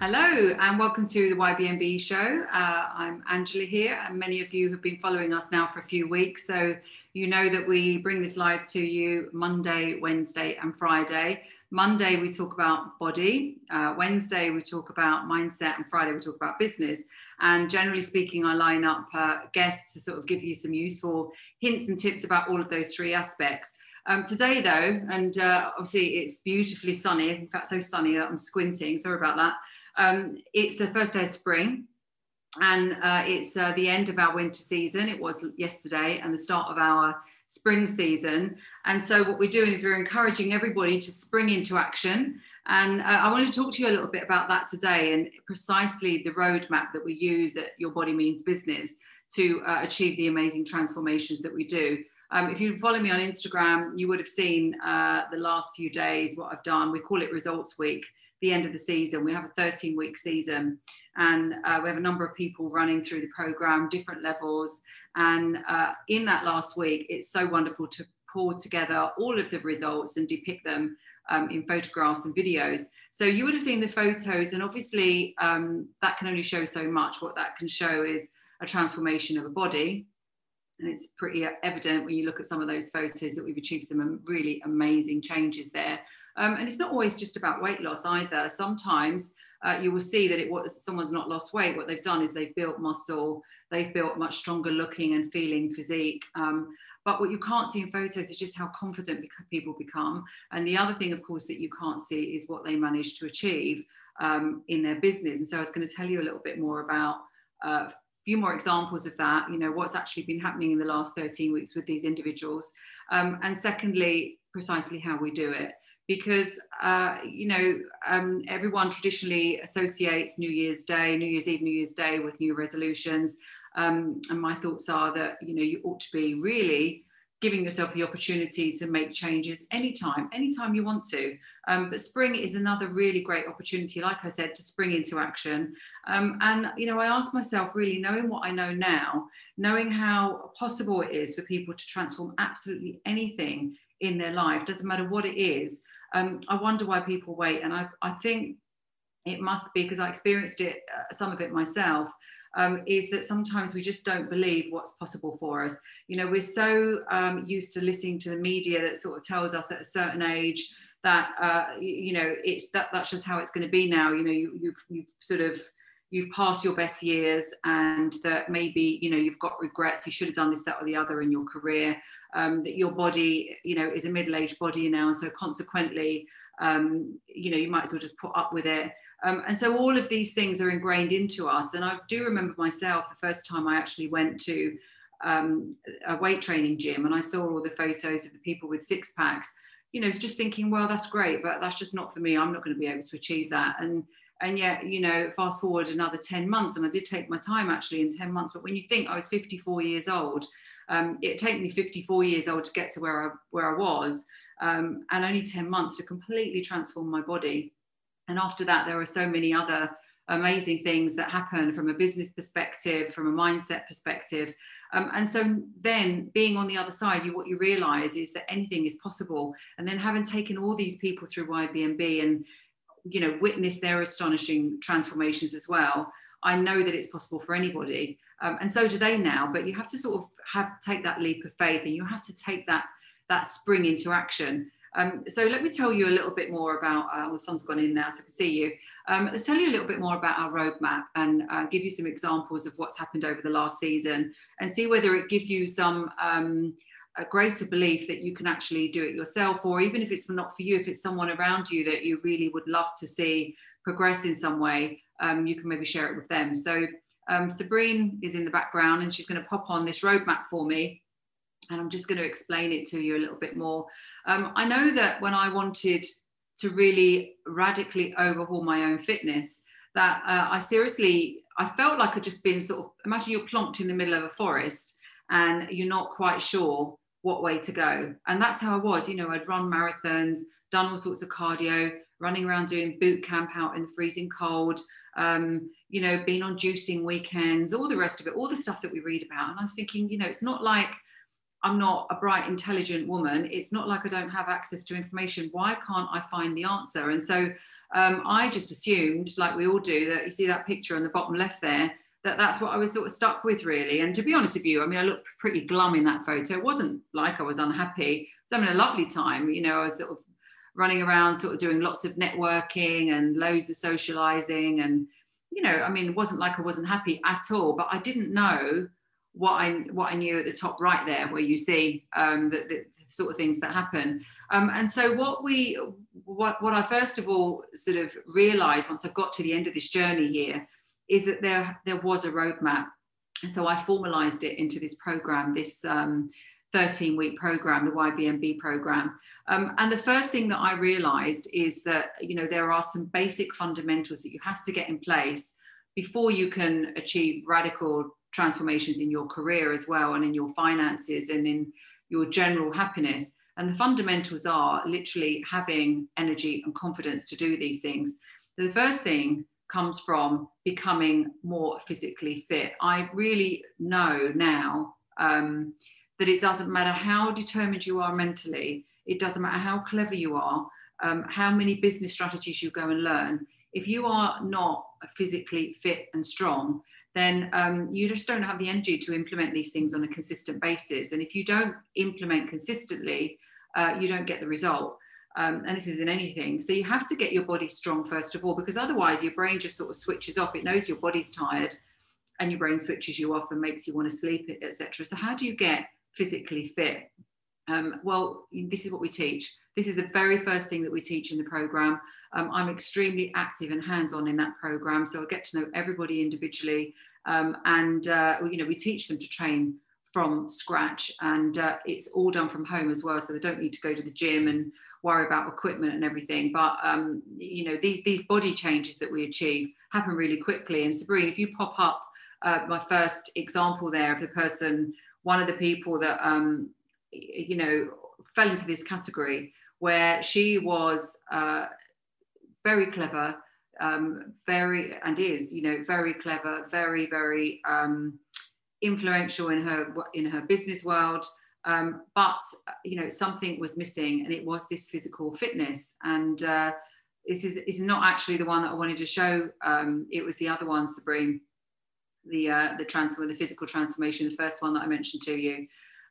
Hello and welcome to the YBMB show. Uh, I'm Angela here, and many of you have been following us now for a few weeks. So you know that we bring this live to you Monday, Wednesday, and Friday. Monday, we talk about body. Uh, Wednesday, we talk about mindset. And Friday, we talk about business. And generally speaking, I line up uh, guests to sort of give you some useful hints and tips about all of those three aspects. Um, today, though, and uh, obviously it's beautifully sunny, in fact, so sunny that I'm squinting, sorry about that. Um, it's the first day of spring and uh, it's uh, the end of our winter season. It was yesterday and the start of our spring season. And so what we're doing is we're encouraging everybody to spring into action. And uh, I want to talk to you a little bit about that today and precisely the roadmap that we use at Your Body Means Business to uh, achieve the amazing transformations that we do. Um, if you follow me on Instagram, you would have seen uh, the last few days what I've done. We call it Results Week the end of the season. We have a 13 week season and uh, we have a number of people running through the program, different levels. And uh, in that last week, it's so wonderful to pull together all of the results and depict them um, in photographs and videos. So you would have seen the photos, and obviously um, that can only show so much. What that can show is a transformation of a body. And it's pretty evident when you look at some of those photos that we've achieved some really amazing changes there um, and it's not always just about weight loss either. Sometimes uh, you will see that it was someone's not lost weight. What they've done is they've built muscle, they've built much stronger looking and feeling physique. Um, but what you can't see in photos is just how confident people become. And the other thing, of course, that you can't see is what they manage to achieve um, in their business. And so I was going to tell you a little bit more about uh, a few more examples of that, you know, what's actually been happening in the last 13 weeks with these individuals. Um, and secondly, precisely how we do it because uh, you know um, everyone traditionally associates New Year's Day, New Year's Eve, New Year's Day with new resolutions. Um, and my thoughts are that you know you ought to be really giving yourself the opportunity to make changes anytime, anytime you want to. Um, but spring is another really great opportunity, like I said, to spring into action. Um, and you know, I asked myself, really knowing what I know now, knowing how possible it is for people to transform absolutely anything in their life, doesn't matter what it is. Um, I wonder why people wait. And I, I think it must be because I experienced it, uh, some of it myself. Um, is that sometimes we just don't believe what's possible for us. You know, we're so um, used to listening to the media that sort of tells us at a certain age that uh, you know it's that that's just how it's going to be now. You know, you, you've you've sort of you've passed your best years and that maybe you know you've got regrets you should have done this that or the other in your career um, that your body, you know, is a middle-aged body now, so consequently, um, you know, you might as well just put up with it. Um, and so all of these things are ingrained into us. And I do remember myself the first time I actually went to um, a weight training gym and I saw all the photos of the people with six packs. You know, just thinking, well, that's great, but that's just not for me. I'm not going to be able to achieve that. And and yet you know fast forward another 10 months and i did take my time actually in 10 months but when you think i was 54 years old um, it took me 54 years old to get to where I, where I was um, and only 10 months to completely transform my body. And after that, there are so many other amazing things that happen from a business perspective, from a mindset perspective. Um, and so then being on the other side, you, what you realize is that anything is possible. And then having taken all these people through YBMB and, you know, witnessed their astonishing transformations as well, I know that it's possible for anybody. Um, and so do they now, but you have to sort of have take that leap of faith and you have to take that, that spring into action. Um, so let me tell you a little bit more about, uh, well, sun's gone in now so I can see you. Um, let's tell you a little bit more about our roadmap and uh, give you some examples of what's happened over the last season and see whether it gives you some um, a greater belief that you can actually do it yourself or even if it's not for you, if it's someone around you that you really would love to see progress in some way, um, you can maybe share it with them. So um, Sabrine is in the background and she's going to pop on this roadmap for me. And I'm just going to explain it to you a little bit more. Um, I know that when I wanted to really radically overhaul my own fitness, that uh, I seriously, I felt like I'd just been sort of, imagine you're plonked in the middle of a forest and you're not quite sure what way to go. And that's how I was. You know, I'd run marathons, done all sorts of cardio, running around doing boot camp out in the freezing cold, um, you know, being on juicing weekends, all the rest of it, all the stuff that we read about. And I was thinking, you know, it's not like I'm not a bright, intelligent woman. It's not like I don't have access to information. Why can't I find the answer? And so um, I just assumed, like we all do, that you see that picture on the bottom left there, that that's what I was sort of stuck with, really. And to be honest with you, I mean, I looked pretty glum in that photo. It wasn't like I was unhappy. I was having a lovely time. You know, I was sort of running around, sort of doing lots of networking and loads of socializing. And, you know, I mean, it wasn't like I wasn't happy at all, but I didn't know what I what I knew at the top right there, where you see um, the, the sort of things that happen. Um, and so what we what what I first of all sort of realised once I got to the end of this journey here is that there there was a roadmap. And so I formalised it into this program, this um, 13 week program, the YBMB program. Um, and the first thing that I realized is that, you know, there are some basic fundamentals that you have to get in place before you can achieve radical transformations in your career as well and in your finances and in your general happiness. And the fundamentals are literally having energy and confidence to do these things. The first thing comes from becoming more physically fit. I really know now um, that it doesn't matter how determined you are mentally, it doesn't matter how clever you are, um, how many business strategies you go and learn. If you are not physically fit and strong, then um, you just don't have the energy to implement these things on a consistent basis. And if you don't implement consistently, uh, you don't get the result. Um, and this is in anything. So you have to get your body strong first of all, because otherwise your brain just sort of switches off. It knows your body's tired, and your brain switches you off and makes you want to sleep, etc. So how do you get physically fit? Um, well, this is what we teach. This is the very first thing that we teach in the program. Um, I'm extremely active and hands-on in that program, so I get to know everybody individually, um, and uh, you know we teach them to train from scratch, and uh, it's all done from home as well, so they don't need to go to the gym and worry about equipment and everything. But um, you know, these these body changes that we achieve happen really quickly. And Sabrina, if you pop up uh, my first example there of the person, one of the people that um, you know fell into this category where she was uh, very clever, um, very and is you know very clever, very very um, influential in her in her business world. Um, but you know something was missing, and it was this physical fitness. And uh, this is is not actually the one that I wanted to show. Um, it was the other one, Sabrine, the uh, the transfer, the physical transformation, the first one that I mentioned to you.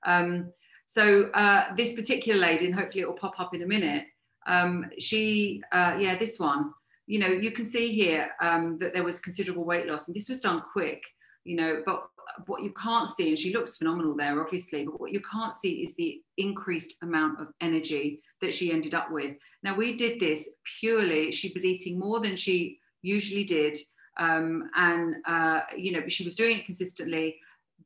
Um, so uh, this particular lady, and hopefully it will pop up in a minute. Um, she, uh, yeah, this one. You know, you can see here um, that there was considerable weight loss, and this was done quick. You know, but what you can't see, and she looks phenomenal there, obviously, but what you can't see is the increased amount of energy that she ended up with. Now, we did this purely, she was eating more than she usually did. Um, and, uh, you know, she was doing it consistently,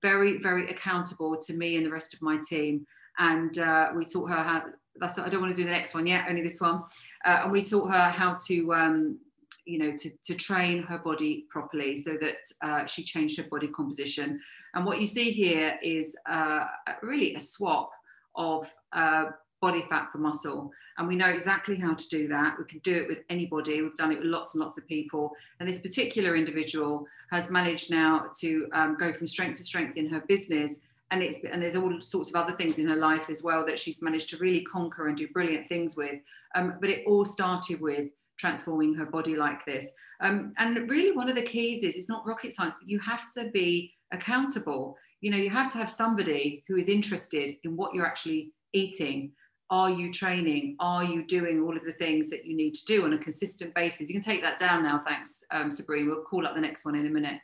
very, very accountable to me and the rest of my team. And uh, we taught her how, that's, I don't want to do the next one yet, only this one. Uh, and we taught her how to, um, you know, to, to train her body properly so that uh, she changed her body composition. And what you see here is uh, really a swap of uh, body fat for muscle. And we know exactly how to do that. We can do it with anybody. We've done it with lots and lots of people. And this particular individual has managed now to um, go from strength to strength in her business. And, it's, and there's all sorts of other things in her life as well that she's managed to really conquer and do brilliant things with. Um, but it all started with transforming her body like this. Um, and really, one of the keys is it's not rocket science, but you have to be accountable. You know, you have to have somebody who is interested in what you're actually eating. Are you training? Are you doing all of the things that you need to do on a consistent basis? You can take that down now, thanks, um, Sabrina. We'll call up the next one in a minute.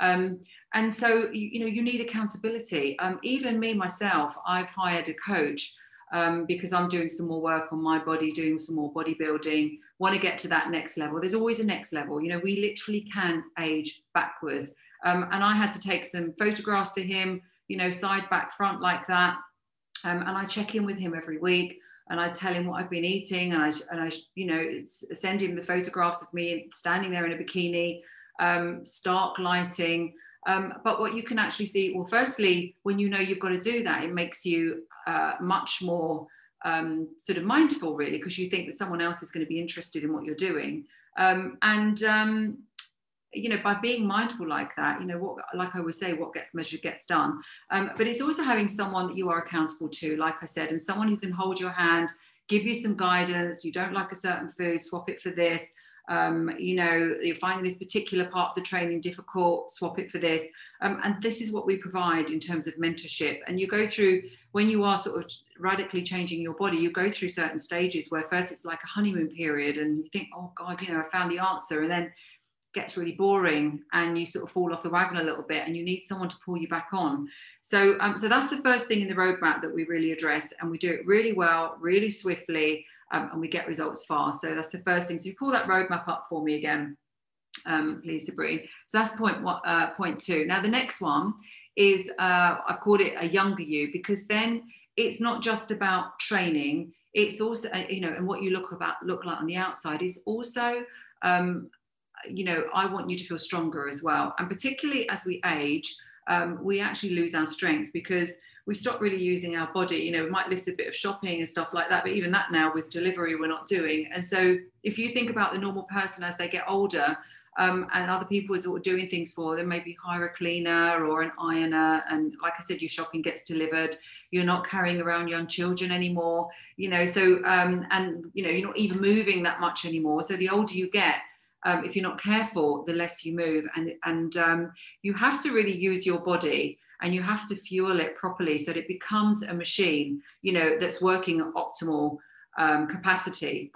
Um, and so, you, you, know, you need accountability. Um, even me myself, I've hired a coach um, because I'm doing some more work on my body, doing some more bodybuilding, want to get to that next level. There's always a next level. You know, we literally can age backwards. Um, and I had to take some photographs for him, you know, side, back, front, like that. Um, and I check in with him every week and I tell him what I've been eating and I, and I you know, send him the photographs of me standing there in a bikini, um, stark lighting. Um, but what you can actually see, well, firstly, when you know you've got to do that, it makes you uh, much more um, sort of mindful, really, because you think that someone else is going to be interested in what you're doing. Um, and um, you know, by being mindful like that, you know, what, like I always say, what gets measured gets done. Um, but it's also having someone that you are accountable to, like I said, and someone who can hold your hand, give you some guidance. You don't like a certain food, swap it for this. um, you know, you're finding this particular part of the training difficult, swap it for this. Um, and this is what we provide in terms of mentorship. And you go through, when you are sort of radically changing your body, you go through certain stages where first it's like a honeymoon period and you think, oh God, you know, I found the answer. And then gets really boring and you sort of fall off the wagon a little bit and you need someone to pull you back on. So um, so that's the first thing in the roadmap that we really address and we do it really well really swiftly um, and we get results fast. So that's the first thing. So you pull that roadmap up for me again um, please Sabrine. so that's point one uh, point two. Now the next one is uh, I've called it a younger you because then it's not just about training. It's also uh, you know and what you look about look like on the outside is also um, you know, I want you to feel stronger as well. And particularly as we age, um, we actually lose our strength because we stop really using our body. You know, we might lift a bit of shopping and stuff like that, but even that now with delivery, we're not doing. And so if you think about the normal person as they get older, um, and other people are doing things for them, maybe hire a cleaner or an ironer. And like I said, your shopping gets delivered. You're not carrying around young children anymore, you know. So, um, and you know, you're not even moving that much anymore. So the older you get, um, if you're not careful, the less you move. And, and um, you have to really use your body and you have to fuel it properly so that it becomes a machine, you know, that's working at optimal um, capacity.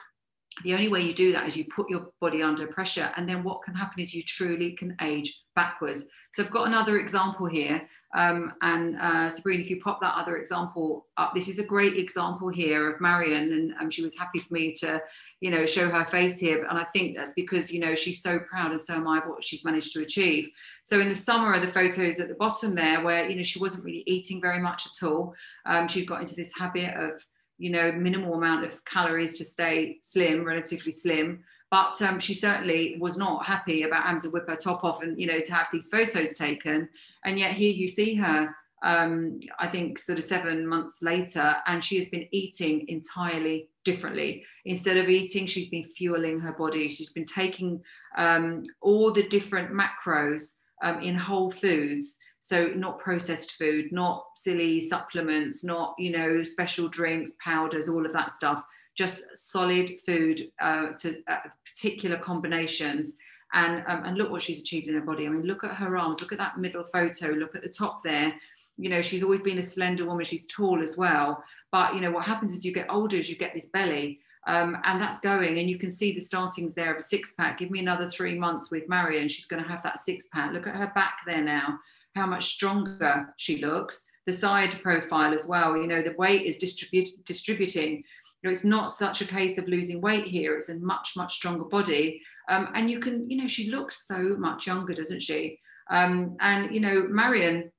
The only way you do that is you put your body under pressure. And then what can happen is you truly can age backwards. So I've got another example here. Um, and uh, Sabrine, if you pop that other example up, this is a great example here of Marion, and um, she was happy for me to you know, show her face here. And I think that's because, you know, she's so proud and so am I of what she's managed to achieve. So in the summer are the photos at the bottom there where, you know, she wasn't really eating very much at all. Um, she'd got into this habit of, you know, minimal amount of calories to stay slim, relatively slim. But um, she certainly was not happy about having to whip her top off and, you know, to have these photos taken. And yet here you see her um, I think sort of seven months later, and she has been eating entirely differently. Instead of eating, she's been fueling her body. She's been taking um, all the different macros um, in whole foods. So not processed food, not silly supplements, not you know special drinks, powders, all of that stuff. Just solid food uh, to uh, particular combinations. And, um, and look what she's achieved in her body. I mean, look at her arms. Look at that middle photo. Look at the top there you know she's always been a slender woman she's tall as well. But you know what happens is you get older as you get this belly um, and that's going and you can see the startings there of a six pack give me another three months with marion she's going to have that six pack look at her back there now how much stronger she looks. The side profile as well you know the weight is distribute, distributing. You know it's not such a case of losing weight here it's a much much stronger body. Um, and you can you know she looks so much younger doesn't she? Um, and you know marion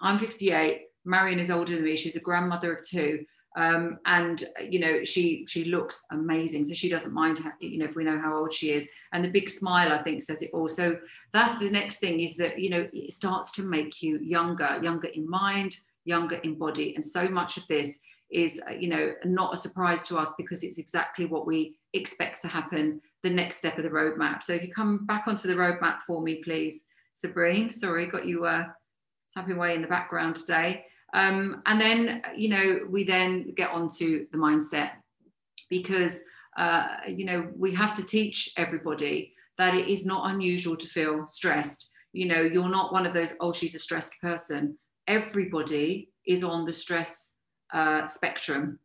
I'm 58. Marion is older than me. She's a grandmother of two. Um, and you know she she looks amazing so she doesn't mind how, you know if we know how old she is and the big smile i think says it all so that's the next thing is that you know it starts to make you younger younger in mind younger in body and so much of this is uh, you know not a surprise to us because it's exactly what we expect to happen the next step of the roadmap so if you come back onto the roadmap for me please sabrine sorry got you uh tapping away in the background today. Um, and then, you know, we then get on to the mindset because, uh, you know, we have to teach everybody that it is not unusual to feel stressed. You know, you're not one of those, oh, she's a stressed person. Everybody is on the stress uh, spectrum.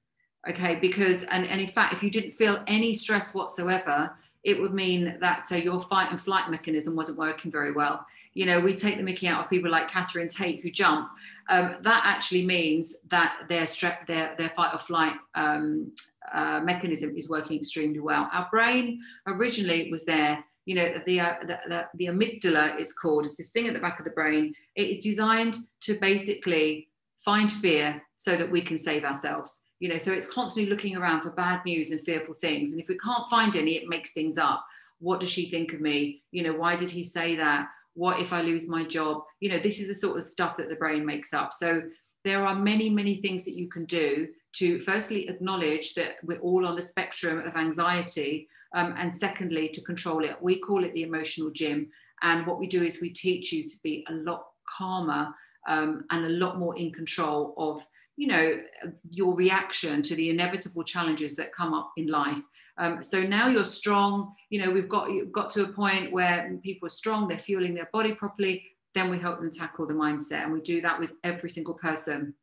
Okay, because, and, and in fact, if you didn't feel any stress whatsoever, it would mean that uh, your fight and flight mechanism wasn't working very well you know, we take the mickey out of people like Catherine Tate who jump. Um, that actually means that their, stre- their, their fight or flight um, uh, mechanism is working extremely well. Our brain originally was there, you know, the, uh, the, the, the amygdala is called, it's this thing at the back of the brain. It is designed to basically find fear so that we can save ourselves. You know, so it's constantly looking around for bad news and fearful things. And if we can't find any, it makes things up. What does she think of me? You know, why did he say that? What if i lose my job? You know this is the sort of stuff that the brain makes up. So there are many many things that you can do to firstly acknowledge that we're all on the spectrum of anxiety um, and secondly to control it. We call it the emotional gym. And what we do is we teach you to be a lot calmer um, and a lot more in control of you know your reaction to the inevitable challenges that come up in life Um, so now you're strong. You know, we've got got to a point where people are strong. They're fueling their body properly. Then we help them tackle the mindset, and we do that with every single person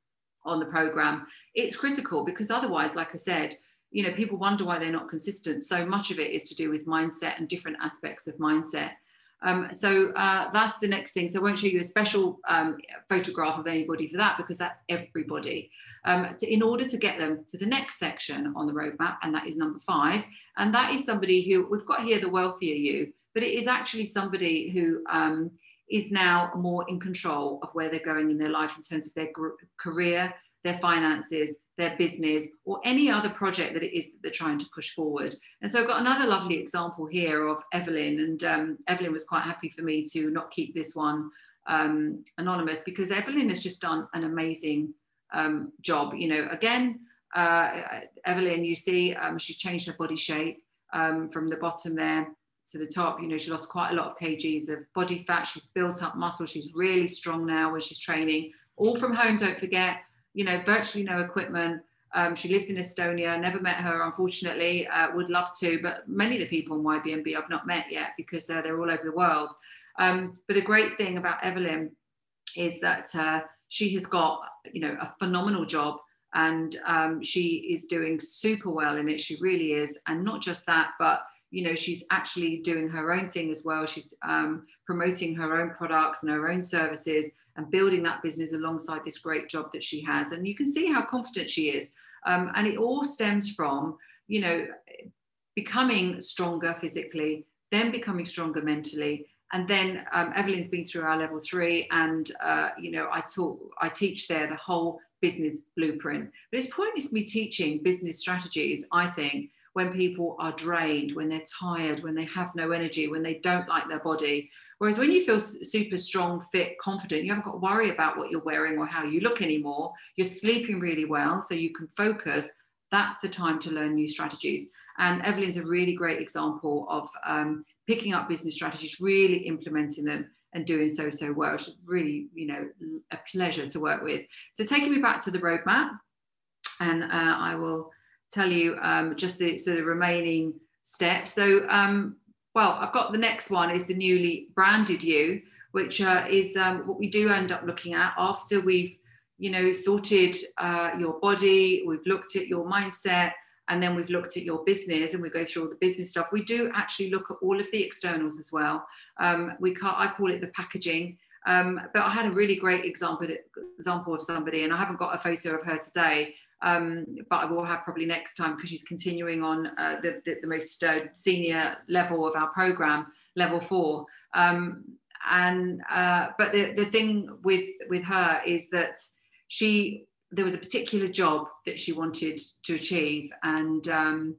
on the program. It's critical because otherwise, like I said, you know, people wonder why they're not consistent. So much of it is to do with mindset and different aspects of mindset. Um, so uh, that's the next thing. So I won't show you a special um, photograph of anybody for that because that's everybody. Um, to, in order to get them to the next section on the roadmap, and that is number five, and that is somebody who we've got here the wealthier you, but it is actually somebody who um, is now more in control of where they're going in their life in terms of their career, their finances, their business, or any other project that it is that they're trying to push forward. And so I've got another lovely example here of Evelyn, and um, Evelyn was quite happy for me to not keep this one um, anonymous because Evelyn has just done an amazing um, job. You know, again, uh, Evelyn, you see, um, she's changed her body shape um, from the bottom there to the top. You know, she lost quite a lot of kgs of body fat. She's built up muscle. She's really strong now when she's training. All from home, don't forget. You know, virtually no equipment. Um, she lives in Estonia. Never met her, unfortunately. Uh, would love to, but many of the people in YBMB I've not met yet because uh, they're all over the world. Um, but the great thing about Evelyn is that uh, she has got, you know, a phenomenal job and um, she is doing super well in it. She really is. And not just that, but you know she's actually doing her own thing as well. She's um, promoting her own products and her own services and building that business alongside this great job that she has. And you can see how confident she is. Um, and it all stems from you know becoming stronger physically then becoming stronger mentally and then um, evelyn's been through our level three and uh, you know i taught i teach there the whole business blueprint. But it's pointless me teaching business strategies i think when people are drained, when they're tired, when they have no energy, when they don't like their body. Whereas when you feel super strong, fit, confident, you haven't got to worry about what you're wearing or how you look anymore. You're sleeping really well, so you can focus. That's the time to learn new strategies. And Evelyn's a really great example of um, picking up business strategies, really implementing them and doing so so well. It's really, you know, a pleasure to work with. So taking me back to the roadmap, and uh, I will tell you um, just the sort of remaining steps. So, um, well, I've got the next one is the newly branded you, which uh, is um, what we do end up looking at after we've, you know, sorted uh, your body, we've looked at your mindset, and then we've looked at your business and we go through all the business stuff. We do actually look at all of the externals as well. Um, we can't, I call it the packaging. Um, but I had a really great example example of somebody, and I haven't got a photo of her today, um, but I will have probably next time because she's continuing on uh, the, the, the, most uh, senior level of our program, level four. Um, and uh, but the, the thing with with her is that she there was a particular job that she wanted to achieve, and um,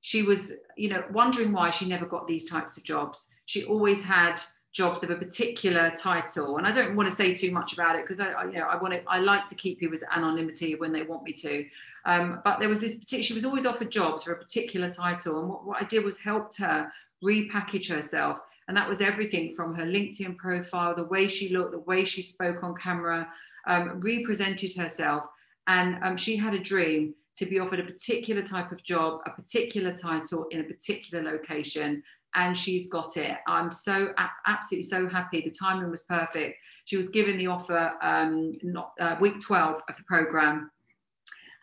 she was you know wondering why she never got these types of jobs. She always had jobs of a particular title. And i don't want to say too much about it because I, I, you know i want to i like to keep people's anonymity when they want me to. Um, but there was this particular she was always offered jobs for a particular title. And what, what i did was helped her repackage herself. And that was everything from her linkedin profile the way she looked the way she spoke on camera um, represented herself. And um, she had a dream to be offered a particular type of job, a particular title in a particular location, and she's got it. I'm so absolutely so happy. The timing was perfect. She was given the offer um, not uh, week 12 of the program.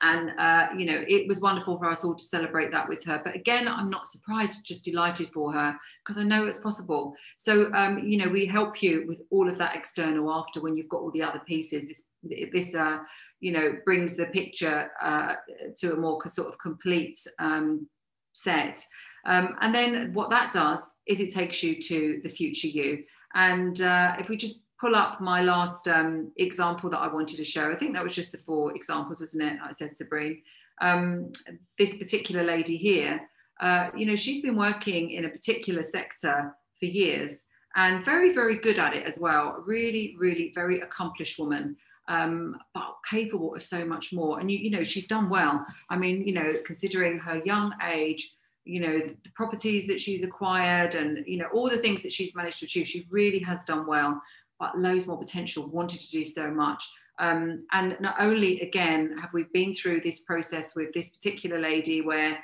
And, uh, you know, it was wonderful for us all to celebrate that with her. But again, I'm not surprised, just delighted for her because I know it's possible. So, um, you know, we help you with all of that external after when you've got all the other pieces. This, this uh, you know, brings the picture uh, to a more sort of complete um, set. Um, and then what that does is it takes you to the future you. And uh, if we just pull up my last um, example that I wanted to show, I think that was just the four examples, isn't it? I said Sabrine. Um, this particular lady here, uh, you know, she's been working in a particular sector for years and very, very good at it as well. Really, really very accomplished woman. Um, but capable of so much more. And you, you know, she's done well. I mean, you know, considering her young age, you know the properties that she's acquired and you know all the things that she's managed to achieve she really has done well but loads more potential wanted to do so much um, and not only again have we been through this process with this particular lady where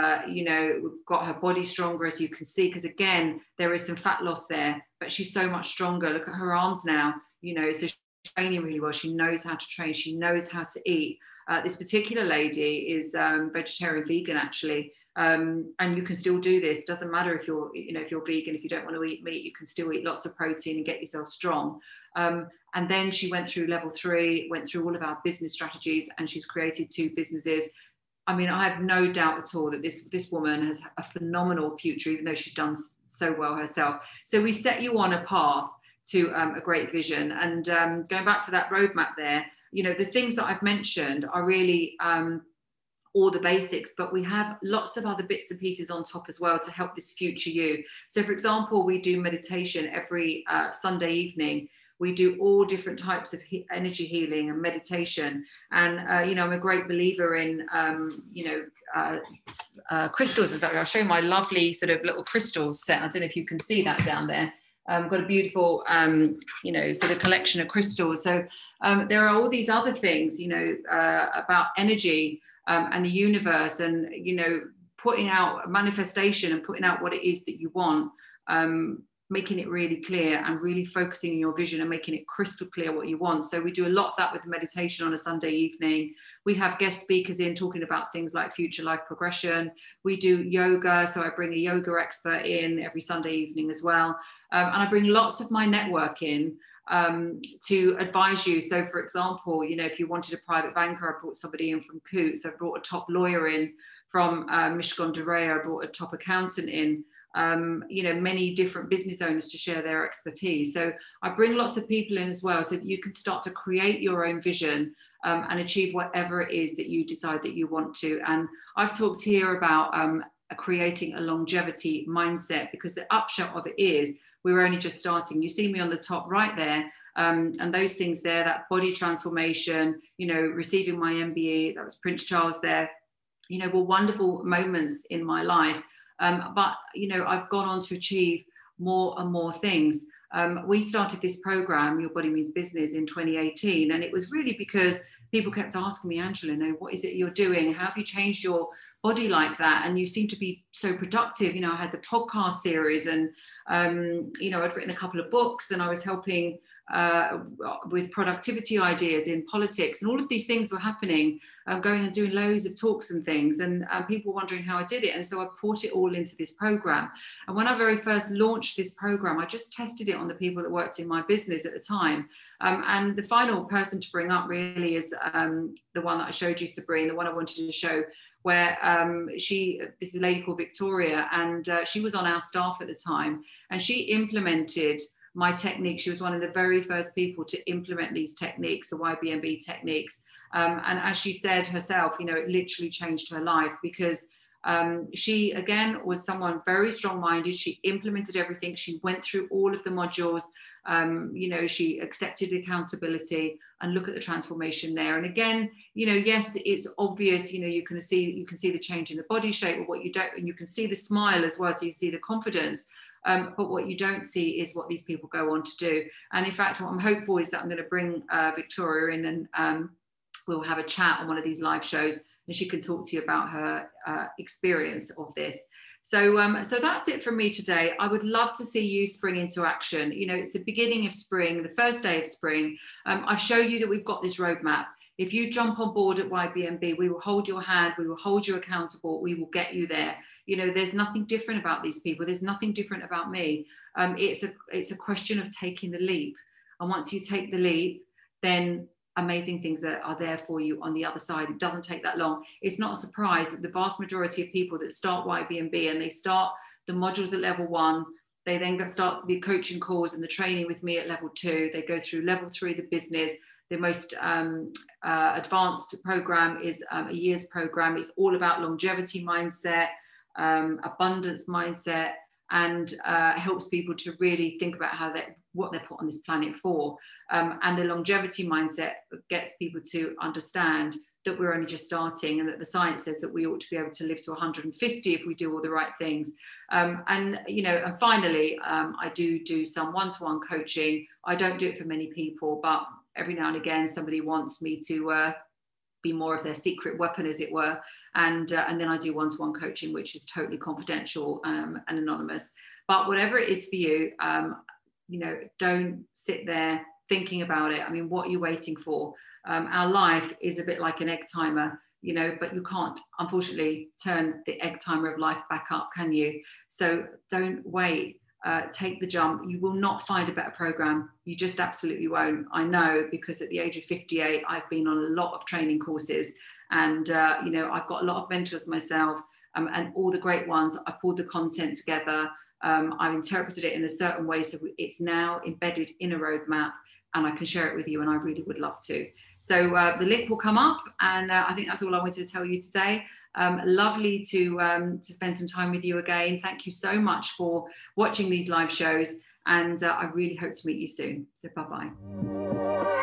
Uh, you know, we've got her body stronger, as you can see, because again, there is some fat loss there, but she's so much stronger. Look at her arms now, you know, so she's training really well. She knows how to train, she knows how to eat. Uh, this particular lady is um, vegetarian vegan actually, um, and you can still do this. Doesn't matter if you're, you know, if you're vegan, if you don't want to eat meat, you can still eat lots of protein and get yourself strong. Um, and then she went through level three, went through all of our business strategies, and she's created two businesses. I mean, I have no doubt at all that this this woman has a phenomenal future, even though she's done so well herself. So we set you on a path to um, a great vision. And um, going back to that roadmap there, you know, the things that I've mentioned are really um, all the basics, but we have lots of other bits and pieces on top as well to help this future you. So, for example, we do meditation every uh, Sunday evening we do all different types of he- energy healing and meditation. And, uh, you know, I'm a great believer in, um, you know, uh, uh, crystals. I'll show you my lovely sort of little crystal set. I don't know if you can see that down there. Um, got a beautiful, um, you know, sort of collection of crystals. So um, there are all these other things, you know, uh, about energy um, and the universe, and you know, putting out a manifestation and putting out what it is that you want. Um, making it really clear and really focusing your vision and making it crystal clear what you want. So we do a lot of that with meditation on a Sunday evening. We have guest speakers in talking about things like future life progression. We do yoga, so I bring a yoga expert in every Sunday evening as well. Um, and I bring lots of my network in um, to advise you. So, for example, you know, if you wanted a private banker, I brought somebody in from Coutts. I brought a top lawyer in from uh, Mishcon de Reya. I brought a top accountant in um, you know, many different business owners to share their expertise. So I bring lots of people in as well so that you can start to create your own vision um, and achieve whatever it is that you decide that you want to. And I've talked here about um, creating a longevity mindset because the upshot of it is we're only just starting. You see me on the top right there. Um, and those things there, that body transformation, you know, receiving my MBE, that was Prince Charles there, you know, were wonderful moments in my life um, but you know, I've gone on to achieve more and more things. Um, we started this program, Your Body Means Business, in 2018, and it was really because people kept asking me, Angela, know, what is it you're doing? How have you changed your body like that? And you seem to be so productive. You know, I had the podcast series, and um, you know, I'd written a couple of books, and I was helping uh, with productivity ideas in politics, and all of these things were happening. I'm going and doing loads of talks and things, and um, people wondering how I did it. And so I brought it all into this program. And when I very first launched this program, I just tested it on the people that worked in my business at the time. Um, and the final person to bring up really is um, the one that I showed you, Sabrina, the one I wanted to show where um, she, this is a lady called Victoria, and uh, she was on our staff at the time, and she implemented my technique. She was one of the very first people to implement these techniques, the YBMB techniques. Um, and as she said herself, you know, it literally changed her life because um, she, again, was someone very strong minded. She implemented everything. She went through all of the modules. Um, you know, she accepted accountability and look at the transformation there. And again, you know, yes, it's obvious, you know, you can see, you can see the change in the body shape or what you don't, and you can see the smile as well. So you see the confidence. Um, but what you don't see is what these people go on to do. And in fact, what I'm hopeful is that I'm going to bring uh, Victoria in and um, we'll have a chat on one of these live shows and she can talk to you about her uh, experience of this. So, um, so that's it from me today. I would love to see you spring into action. You know, it's the beginning of spring, the first day of spring. Um, I show you that we've got this roadmap. If you jump on board at YBMB, we will hold your hand, we will hold you accountable, we will get you there you know there's nothing different about these people. There's nothing different about me. Um, it's a it's a question of taking the leap. And once you take the leap then amazing things are, there for you on the other side. It doesn't take that long. It's not a surprise that the vast majority of people that start ybmb and they start the modules at level one they then start the coaching calls and the training with me at level two. They go through level three the business. The most um, uh, advanced program is um, a year's program. It's all about longevity mindset um, abundance mindset, and uh, helps people to really think about how they what they're put on this planet for. Um, and the longevity mindset gets people to understand that we're only just starting and that the science says that we ought to be able to live to 150 if we do all the right things um, and you know and finally um, i do do some one-to-one coaching i don't do it for many people but every now and again somebody wants me to uh, be more of their secret weapon, as it were. And, uh, and then I do one to one coaching, which is totally confidential um, and anonymous. But whatever it is for you, um, you know, don't sit there thinking about it. I mean, what are you waiting for? Um, our life is a bit like an egg timer, you know, but you can't, unfortunately, turn the egg timer of life back up, can you? So don't wait. Uh, take the jump. You will not find a better program. You just absolutely won't. I know because at the age of 58, I've been on a lot of training courses, and uh, you know I've got a lot of mentors myself, um, and all the great ones. I pulled the content together. Um, I've interpreted it in a certain way, so it's now embedded in a roadmap, and I can share it with you. And I really would love to. So uh, the link will come up, and uh, I think that's all I wanted to tell you today. Um, lovely to, um, to spend some time with you again. Thank you so much for watching these live shows, and uh, I really hope to meet you soon. So, bye bye.